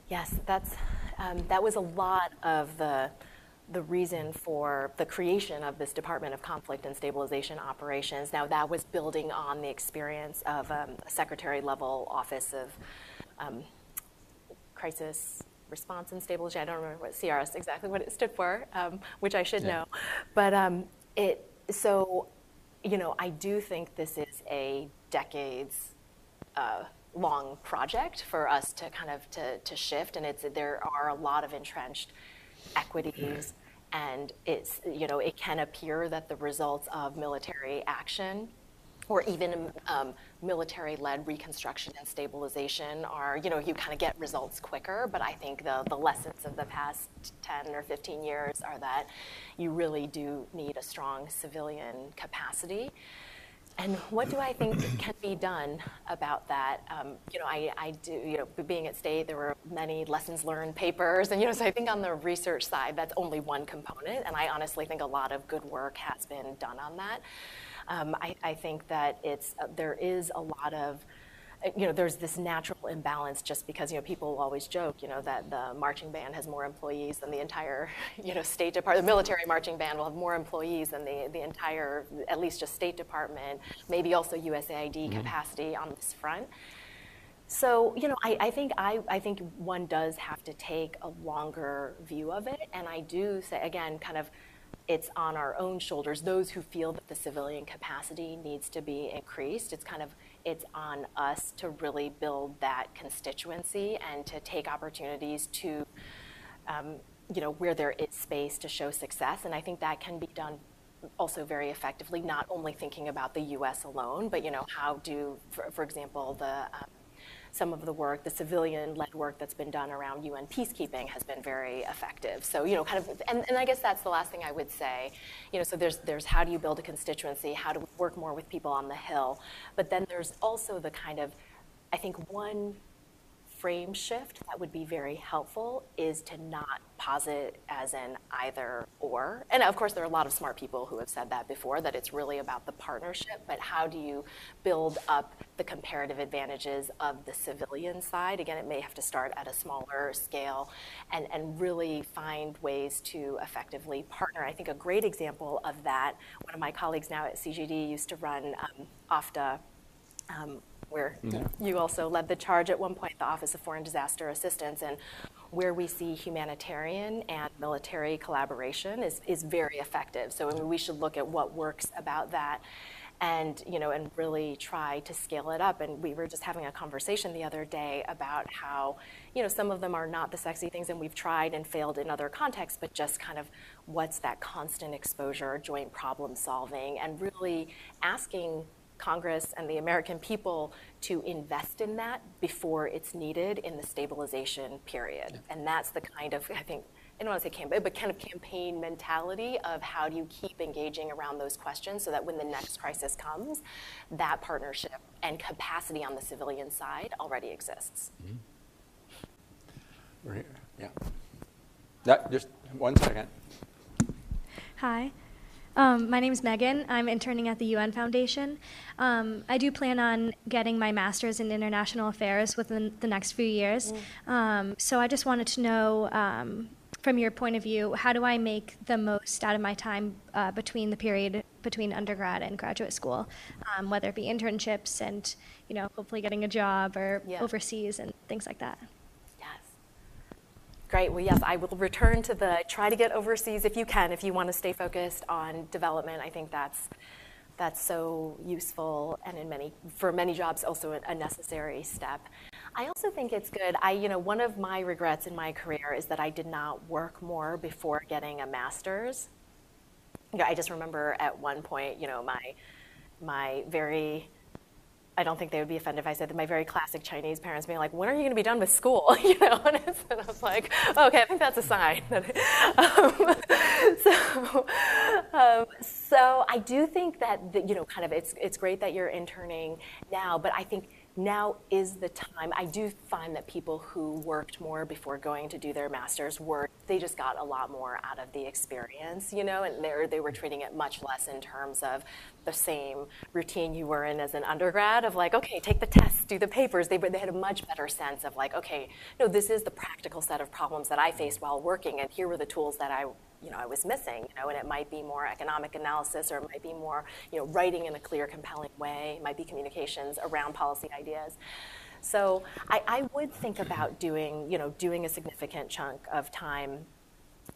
Yes, that's um, that was a lot of the the reason for the creation of this Department of Conflict and Stabilization Operations. Now, that was building on the experience of um, a secretary level office of um, crisis response and stabilization. I don't remember what CRS exactly what it stood for, um, which I should yeah. know. But um, it so you know I do think this is a decades. Uh, long project for us to kind of to, to shift and it's there are a lot of entrenched equities and it's you know it can appear that the results of military action or even um, military-led reconstruction and stabilization are, you know, you kind of get results quicker, but I think the, the lessons of the past 10 or 15 years are that you really do need a strong civilian capacity. And what do I think can be done about that? Um, you know, I, I do, you know, being at state, there were many lessons learned papers. And, you know, so I think on the research side, that's only one component. And I honestly think a lot of good work has been done on that. Um, I, I, think that it's, uh, there is a lot of, you know, there's this natural imbalance just because, you know, people always joke, you know, that the marching band has more employees than the entire, you know, State Department. The military marching band will have more employees than the, the entire, at least just State Department, maybe also USAID mm-hmm. capacity on this front. So, you know, I, I, think I, I think one does have to take a longer view of it. And I do say, again, kind of it's on our own shoulders, those who feel that the civilian capacity needs to be increased. It's kind of it's on us to really build that constituency and to take opportunities to, um, you know, where there is space to show success. And I think that can be done also very effectively, not only thinking about the U.S. alone, but you know, how do, for, for example, the um, some of the work, the civilian-led work that's been done around UN peacekeeping has been very effective. So, you know, kind of, and, and I guess that's the last thing I would say. You know, so there's, there's how do you build a constituency? How do we work more with people on the Hill? But then there's also the kind of, I think one frame shift that would be very helpful is to not posit as an either or. And of course, there are a lot of smart people who have said that before, that it's really about the partnership, but how do you build up the comparative advantages of the civilian side? Again, it may have to start at a smaller scale and, and really find ways to effectively partner. I think a great example of that, one of my colleagues now at CGD used to run um, OFDA um, where yeah. you also led the charge at one point, the Office of Foreign Disaster Assistance, and where we see humanitarian and military collaboration is, is very effective. So I mean, we should look at what works about that and you know and really try to scale it up and we were just having a conversation the other day about how you know some of them are not the sexy things and we've tried and failed in other contexts but just kind of what's that constant exposure joint problem solving and really asking Congress and the American people to invest in that before it's needed in the stabilization period. Yeah. And that's the kind of, I think, I don't want to say campaign, but kind of campaign mentality of how do you keep engaging around those questions so that when the next crisis comes, that partnership and capacity on the civilian side already exists. Mm-hmm. Right. Yeah. That, just one second. Hi. Um, my name is Megan. I'm interning at the UN Foundation. Um, I do plan on getting my master's in international affairs within the next few years. Mm. Um, so I just wanted to know, um, from your point of view, how do I make the most out of my time uh, between the period between undergrad and graduate school, um, whether it be internships and you know hopefully getting a job or yeah. overseas and things like that. Great. Well, yes, I will return to the try to get overseas if you can, if you want to stay focused on development. I think that's that's so useful and in many for many jobs also a necessary step. I also think it's good. I, you know, one of my regrets in my career is that I did not work more before getting a master's. I just remember at one point, you know, my my very I don't think they would be offended if I said that my very classic Chinese parents being like, "When are you going to be done with school?" You know, and, I was like, "Okay, I think that's a sign." um, so, um, so I do think that the, you know, kind of, it's it's great that you're interning now, but I think now is the time. I do find that people who worked more before going to do their master's work, they just got a lot more out of the experience, you know, and they they were treating it much less in terms of the same routine you were in as an undergrad of like, okay, take the tests, do the papers. They, they had a much better sense of like, okay, no, this is the practical set of problems that I faced while working, and here were the tools that I you know, I was missing, you know, and it might be more economic analysis or it might be more, you know, writing in a clear, compelling way, it might be communications around policy ideas. So I, I would think about doing, you know, doing a significant chunk of time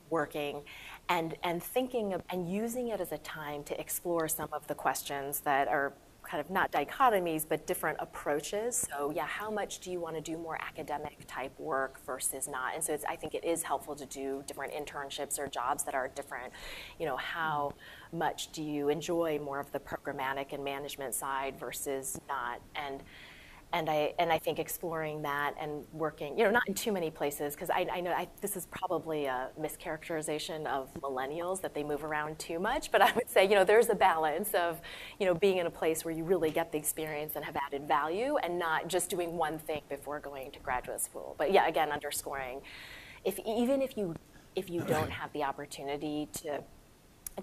working and, and thinking of, and using it as a time to explore some of the questions that are kind of not dichotomies, but different approaches. So yeah, how much do you want to do more academic type work versus not? And so it's, I think it is helpful to do different internships or jobs that are different. You know, how much do you enjoy more of the programmatic and management side versus not? And and I and I think exploring that and working, you know, not in too many places because I, I, know I, this is probably a mischaracterization of millennials that they move around too much. But I would say, you know, there's a balance of, you know, being in a place where you really get the experience and have added value, and not just doing one thing before going to graduate school. But yeah, again, underscoring, if even if you if you don't have the opportunity to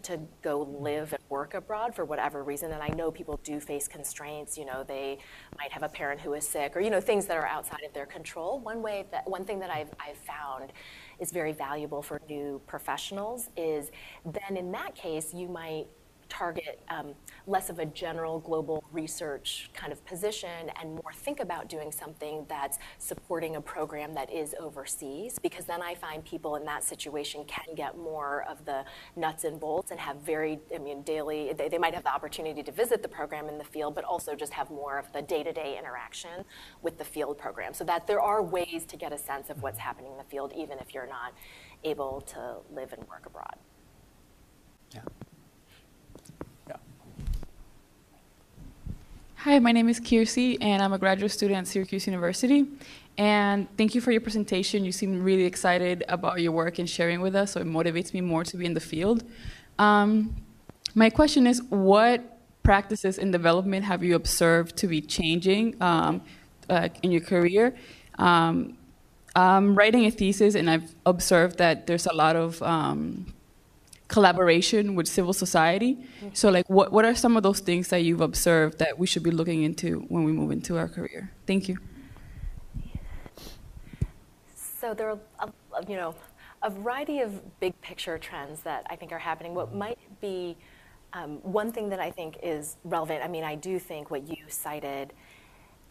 to go live and work abroad for whatever reason. And I know people do face constraints. You know, they might have a parent who is sick, or you know, things that are outside of their control. One way that one thing that I've I've found is very valuable for new professionals is then in that case you might target um, less of a general global research kind of position and more think about doing something that's supporting a program that is overseas because then I find people in that situation can get more of the nuts and bolts and have very, I mean, daily, they, they might have the opportunity to visit the program in the field, but also just have more of the day to day interaction with the field program. So that there are ways to get a sense of what's happening in the field, even if you're not able to live and work abroad. Yeah. Hi, my name is Kirsi, and I'm a graduate student at Syracuse University. And thank you for your presentation. You seem really excited about your work and sharing with us, so it motivates me more to be in the field. Um, my question is what practices in development have you observed to be changing um, uh, in your career? Um, I'm writing a thesis, and I've observed that there's a lot of um, collaboration with civil society. So, like, what, what are some of those things that you've observed that we should be looking into when we move into our career? Thank you. So there are, you know, a variety of big picture trends that I think are happening. What might be um, one thing that I think is relevant. I mean, I do think what you cited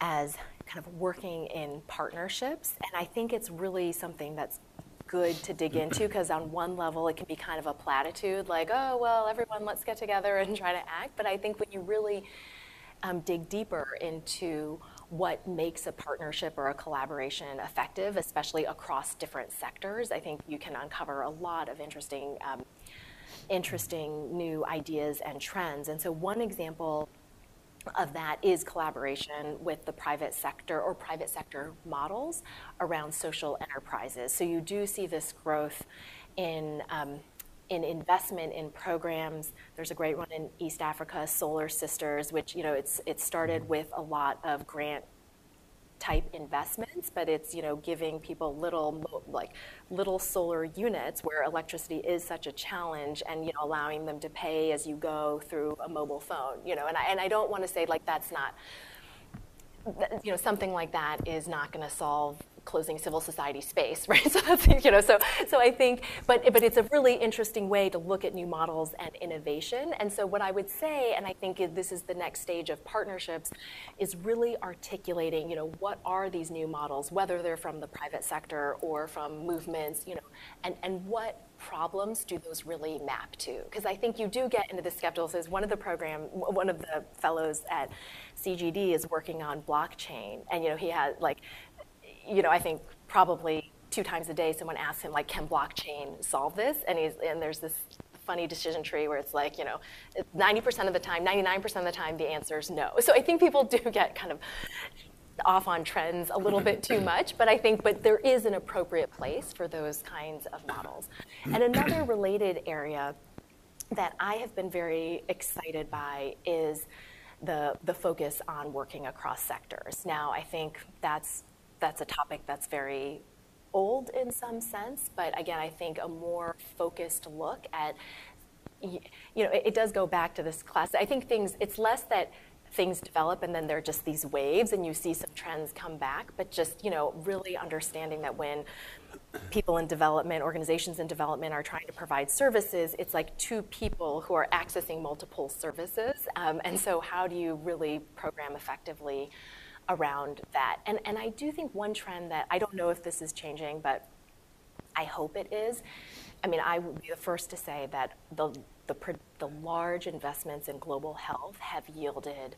as kind of working in partnerships, and I think it's really something that's good to dig into because on one level it can be kind of a platitude like oh well everyone let's get together and try to act. But i think when you really um, dig deeper into what makes a partnership or a collaboration effective especially across different sectors i think you can uncover a lot of interesting um, interesting new ideas and trends. And so one example of that is collaboration with the private sector or private sector models around social enterprises. So you do see this growth in um, in investment in programs. There's a great one in East Africa, Solar Sisters, which you know it's it started with a lot of grant type investments, but it's you know giving people little like little solar units where electricity is such a challenge, and you know allowing them to pay as you go through a mobile phone. You know, and I, and I don't want to say like that's not you know something like that is not going to solve closing civil society space, right? So that's you know, so so I think, but but it's a really interesting way to look at new models and innovation. And so what I would say, and I think this is the next stage of partnerships, is really articulating, you know, what are these new models, whether they're from the private sector or from movements, you know, and and what problems do those really map to? Because I think you do get into the skepticism. One of the program, one of the fellows at CGD is working on blockchain, and you know he has like you know, I think probably two times a day someone asks him like, can blockchain solve this? And he's and there's this funny decision tree where it's like, you know, 90% of the time, 99% of the time, the answer is no. So I think people do get kind of off on trends a little bit too much, but I think, but there is an appropriate place for those kinds of models. And another related area that I have been very excited by is the, the focus on working across sectors. Now, I think that's that's a topic that's very old in some sense, but again, I think a more focused look at, you know, it, it, does go back to this class. I think things, it's less that things develop and then they're just these waves and you see some trends come back, but just, you know, really understanding that when people in development, organizations in development are trying to provide services, it's like two people who are accessing multiple services. Um, and so how do you really program effectively around that. And, and I do think one trend that I don't know if this is changing, but I hope it is. I mean, I would be the first to say that the, the, the large investments in global health have yielded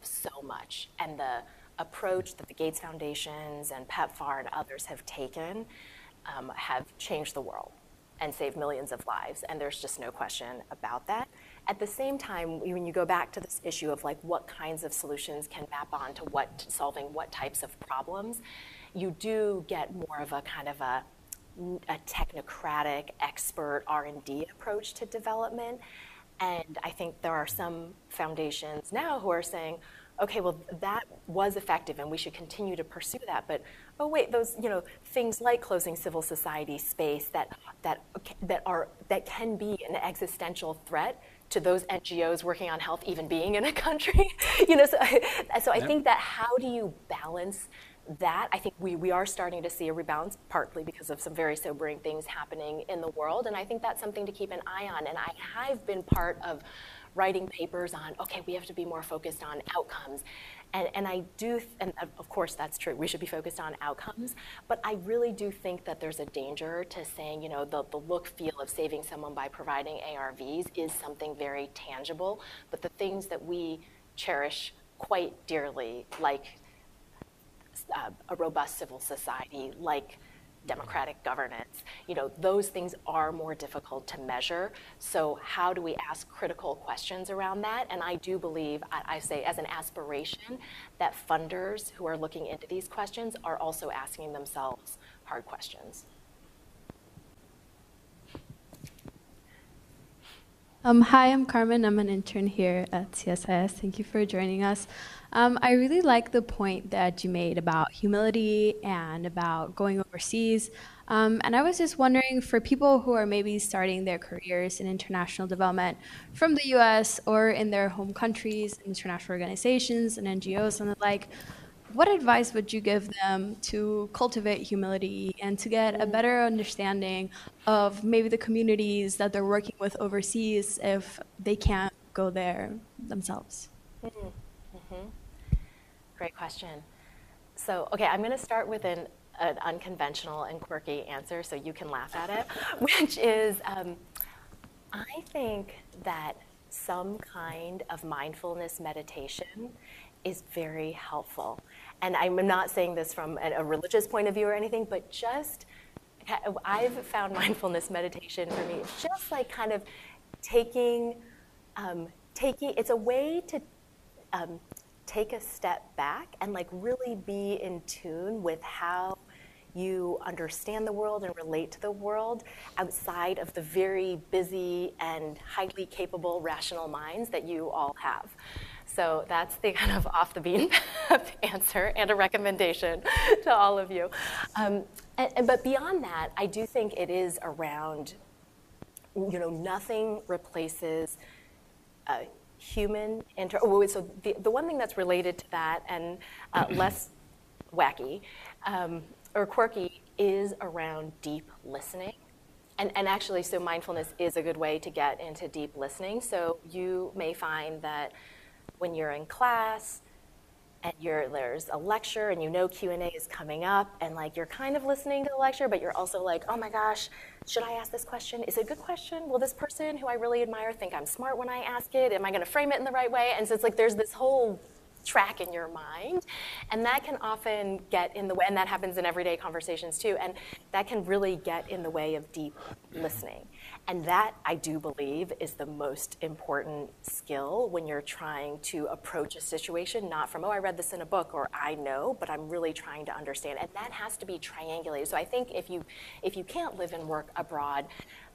so much. And the approach that the Gates Foundations and PEPFAR and others have taken um, have changed the world and saved millions of lives. And there's just no question about that. At the same time, when you go back to this issue of like what kinds of solutions can map on to what solving what types of problems, you do get more of a kind of a, a technocratic expert R&D approach to development. And I think there are some foundations now who are saying, okay, well, that was effective and we should continue to pursue that. But oh wait, those you know things like closing civil society space that that that are that can be an existential threat to those NGOs working on health even being in a country. you know, so, so I think that how do you balance that? I think we, we are starting to see a rebalance, partly because of some very sobering things happening in the world. And I think that's something to keep an eye on. And I have been part of writing papers on, okay, we have to be more focused on outcomes. And, and I do, and of course that's true, we should be focused on outcomes, but I really do think that there's a danger to saying, you know, the, the look feel of saving someone by providing ARVs is something very tangible, but the things that we cherish quite dearly, like uh, a robust civil society, like democratic governance. You know, those things are more difficult to measure. So how do we ask critical questions around that? And I do believe, I, I say as an aspiration, that funders who are looking into these questions are also asking themselves hard questions. Um, hi, I'm Carmen. I'm an intern here at CSIS. Thank you for joining us. Um, I really like the point that you made about humility and about going overseas. Um, and I was just wondering for people who are maybe starting their careers in international development from the US or in their home countries, international organizations and NGOs and the like, what advice would you give them to cultivate humility and to get a better understanding of maybe the communities that they're working with overseas if they can't go there themselves? Mm-hmm. Great question. So, okay, I'm going to start with an, an, unconventional and quirky answer so you can laugh at it, which is um, I think that some kind of mindfulness meditation is very helpful. And I'm not saying this from a, religious point of view or anything, but just I've found mindfulness meditation for me just like kind of taking, um, taking. It's a way to um, take a step back and like really be in tune with how you understand the world and relate to the world outside of the very busy and highly capable rational minds that you all have. So that's the kind of off the path answer and a recommendation to all of you. Um, and, and, but beyond that, I do think it is around, you know, nothing replaces uh, human inter. Oh, so the, the one thing that's related to that and uh, less wacky um, or quirky is around deep listening. And, and actually, so mindfulness is a good way to get into deep listening. So you may find that when you're in class and you're, there's a lecture and you know q&a is coming up and like you're kind of listening to the lecture but you're also like oh my gosh should i ask this question? Is it a good question? Will this person who i really admire think i'm smart when i ask it? Am i going to frame it in the right way? And so it's like there's this whole track in your mind and that can often get in the way and that happens in everyday conversations too and that can really get in the way of deep listening and that, I do believe, is the most important skill when you're trying to approach a situation, not from, oh, I read this in a book or I know, but I'm really trying to understand. And that has to be triangulated. So I think if you, if you can't live and work abroad,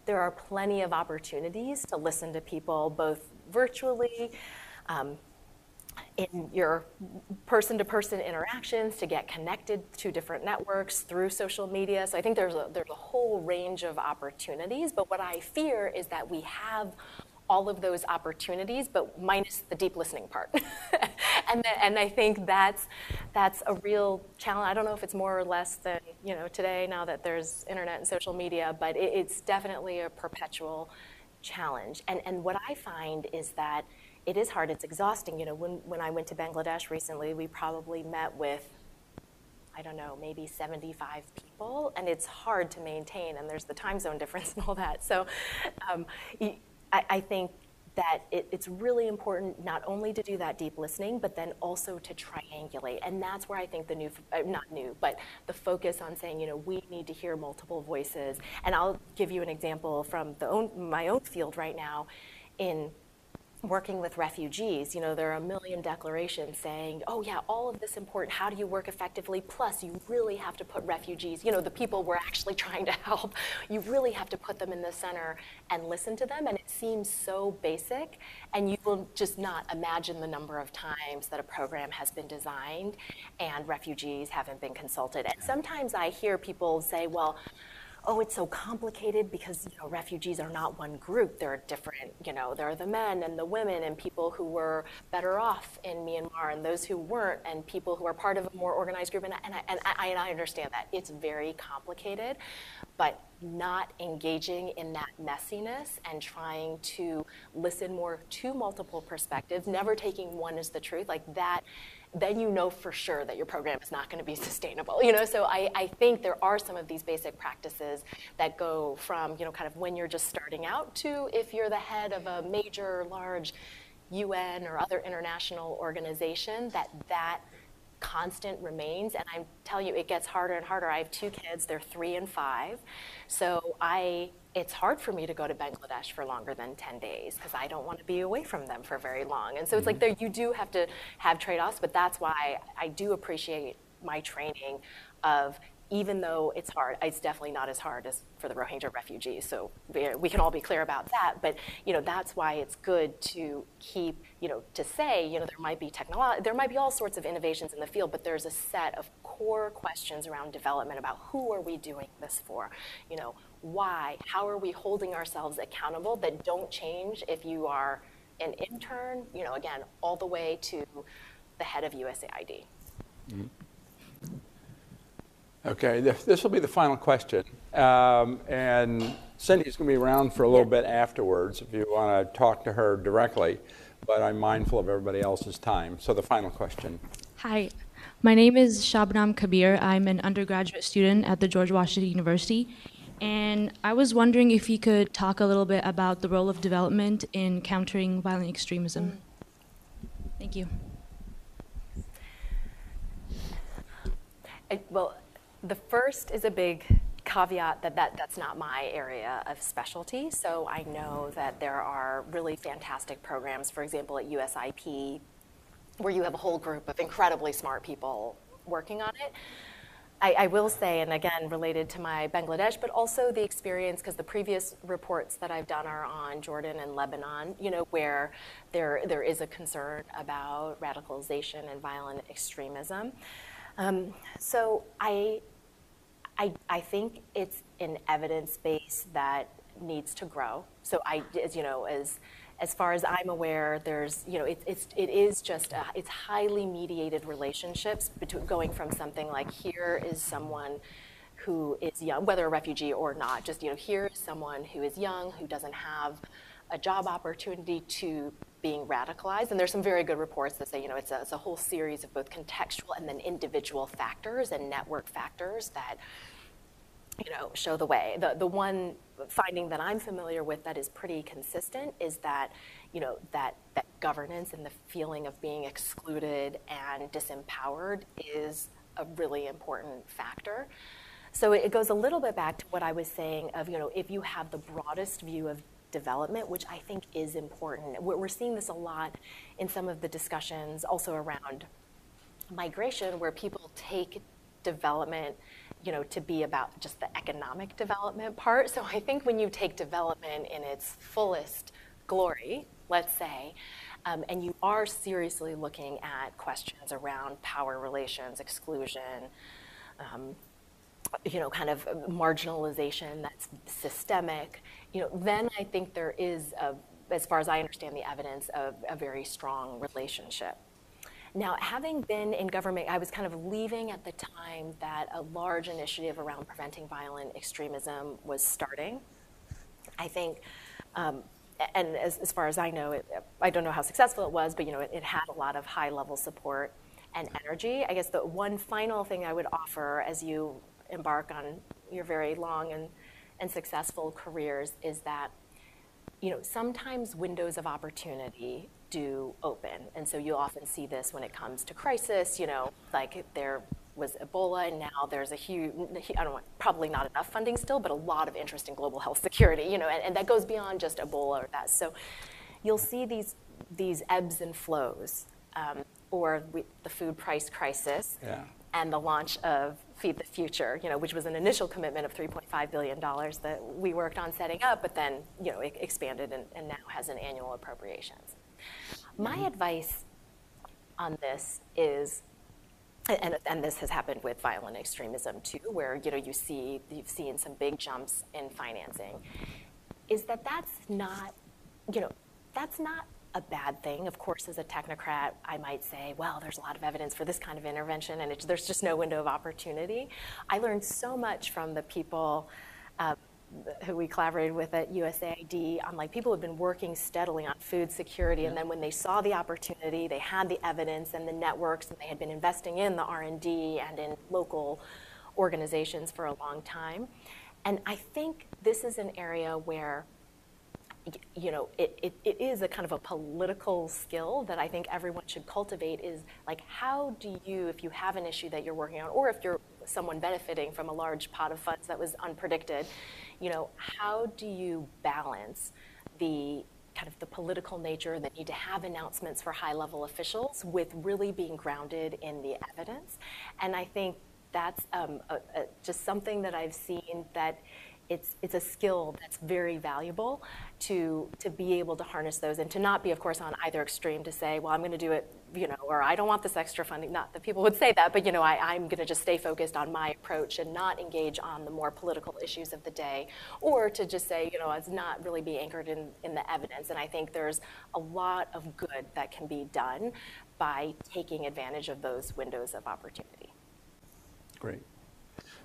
there are plenty of opportunities to listen to people both virtually. Um, in your person to person interactions to get connected to different networks through social media. So I think there's a, there's a whole range of opportunities. But what I fear is that we have all of those opportunities, but minus the deep listening part. and, the, and I think that's, that's a real challenge. I don't know if it's more or less than you know, today now that there's internet and social media, but it, it's definitely a perpetual challenge. And, and what I find is that it is hard. It's exhausting. You know, when, when I went to Bangladesh recently, we probably met with, I don't know, maybe 75 people, and it's hard to maintain, and there's the time zone difference and all that. So um, I, I think that it, it's really important not only to do that deep listening, but then also to triangulate. And that's where I think the new, uh, not new, but the focus on saying, you know, we need to hear multiple voices. And I'll give you an example from the own, my own field right now. In working with refugees, you know, there are a million declarations saying, oh, yeah, all of this important. How do you work effectively? Plus, you really have to put refugees, you know, the people we're actually trying to help, you really have to put them in the center and listen to them. And it seems so basic. And you will just not imagine the number of times that a program has been designed and refugees haven't been consulted. And sometimes I hear people say, well, oh, it's so complicated because you know refugees are not one group. They're different. You know, there are the men and the women and people who were better off in Myanmar and those who weren't, and people who are part of a more organized group. And, and, I, and, I, and I understand that it's very complicated, but not engaging in that messiness and trying to listen more to multiple perspectives, never taking one as the truth, like that then you know for sure that your program is not going to be sustainable. You know, so I, I think there are some of these basic practices that go from, you know, kind of when you're just starting out to if you're the head of a major, large UN or other international organization, that that constant remains. And I'm telling you, it gets harder and harder. I have two kids, they're three and five. So I it's hard for me to go to Bangladesh for longer than 10 days because I don't want to be away from them for very long. And so it's like mm-hmm. there, you do have to have trade offs, but that's why I do appreciate my training of even though it's hard, it's definitely not as hard as for the Rohingya refugees. So we can all be clear about that. But you know, that's why it's good to keep, you know, to say, you know, there might be technology, there might be all sorts of innovations in the field, but there's a set of core questions around development about who are we doing this for? You know, why? How are we holding ourselves accountable that don't change if you are an intern, you know, again, all the way to the head of USAID. Mm-hmm. Okay, this will be the final question. Um, and Cindy's going to be around for a little bit afterwards if you want to talk to her directly, but I'm mindful of everybody else's time. So the final question. Hi, my name is Shabnam Kabir. I'm an undergraduate student at the George Washington University, and I was wondering if you could talk a little bit about the role of development in countering violent extremism. Thank you. I, well, the first is a big caveat that, that that's not my area of specialty. So I know that there are really fantastic programs, for example, at USIP, where you have a whole group of incredibly smart people working on it. I, I, will say, and again, related to my Bangladesh, but also the experience, because the previous reports that I've done are on Jordan and Lebanon, you know, where there, there is a concern about radicalization and violent extremism. Um, so I, I, I think it's an evidence base that needs to grow. So I, as you know, as as far as I'm aware, there's, you know, it, it's, it is just, a, it's highly mediated relationships between going from something like here is someone who is young, whether a refugee or not, just, you know, here is someone who is young, who doesn't have a job opportunity to being radicalized. And there's some very good reports that say, you know, it's a, it's a whole series of both contextual and then individual factors and network factors that you know, show the way. The, the one finding that I'm familiar with that is pretty consistent is that, you know, that, that governance and the feeling of being excluded and disempowered is a really important factor. So it goes a little bit back to what I was saying of, you know, if you have the broadest view of development, which I think is important. We're seeing this a lot in some of the discussions also around migration, where people take development you know, to be about just the economic development part. So I think when you take development in its fullest glory, let's say, um, and you are seriously looking at questions around power relations, exclusion, um, you know, kind of marginalization that's systemic, you know, then I think there is, a, as far as I understand the evidence, a very strong relationship. Now, having been in government, I was kind of leaving at the time that a large initiative around preventing violent extremism was starting. I think, um, and as, as, far as I know, it, I don't know how successful it was, but you know, it, it had a lot of high-level support and energy. I guess the one final thing I would offer as you embark on your very long and, and successful careers is that you know, sometimes windows of opportunity do open. And so you'll often see this when it comes to crisis, you know, like there was Ebola, and now there's a huge, I don't want, probably not enough funding still, but a lot of interest in global health security, you know, and, and that goes beyond just Ebola or that. So you'll see these, these ebbs and flows, um, or we, the food price crisis, Yeah. and the launch of Feed the Future, you know, which was an initial commitment of $3.5 billion that we worked on setting up, but then, you know, it expanded and, and now has an annual appropriations. My mm-hmm. advice on this is, and, and this has happened with violent extremism too, where, you know, you see, you've seen some big jumps in financing, is that that's not, you know, that's not a bad thing. Of course, as a technocrat, I might say, well, there's a lot of evidence for this kind of intervention, and it, there's just no window of opportunity. I learned so much from the people uh, who we collaborated with at USAID on like people who have been working steadily on food security, and then when they saw the opportunity, they had the evidence and the networks, and they had been investing in the R&D and in local organizations for a long time. And I think this is an area where you know, it, it, it is a kind of a political skill that I think everyone should cultivate is like, how do you, if you have an issue that you're working on, or if you're someone benefiting from a large pot of funds that was unpredicted, you know, how do you balance the kind of the political nature, the need to have announcements for high level officials with really being grounded in the evidence? And I think that's um, a, a, just something that I've seen that it's, it's a skill that's very valuable to, to be able to harness those and to not be, of course, on either extreme to say, well, I'm going to do it, you know, or I don't want this extra funding. Not that people would say that, but, you know, I, I'm going to just stay focused on my approach and not engage on the more political issues of the day, or to just say, you know, it's not really be anchored in, in the evidence. And I think there's a lot of good that can be done by taking advantage of those windows of opportunity. Great.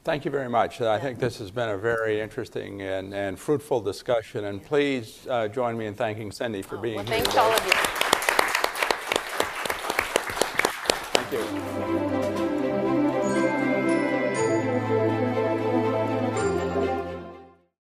Thank you very much. I think this has been a very interesting and, and fruitful discussion, and please uh, join me in thanking Cindy for Oh, being well, here. thanks today. all of you. Thank you.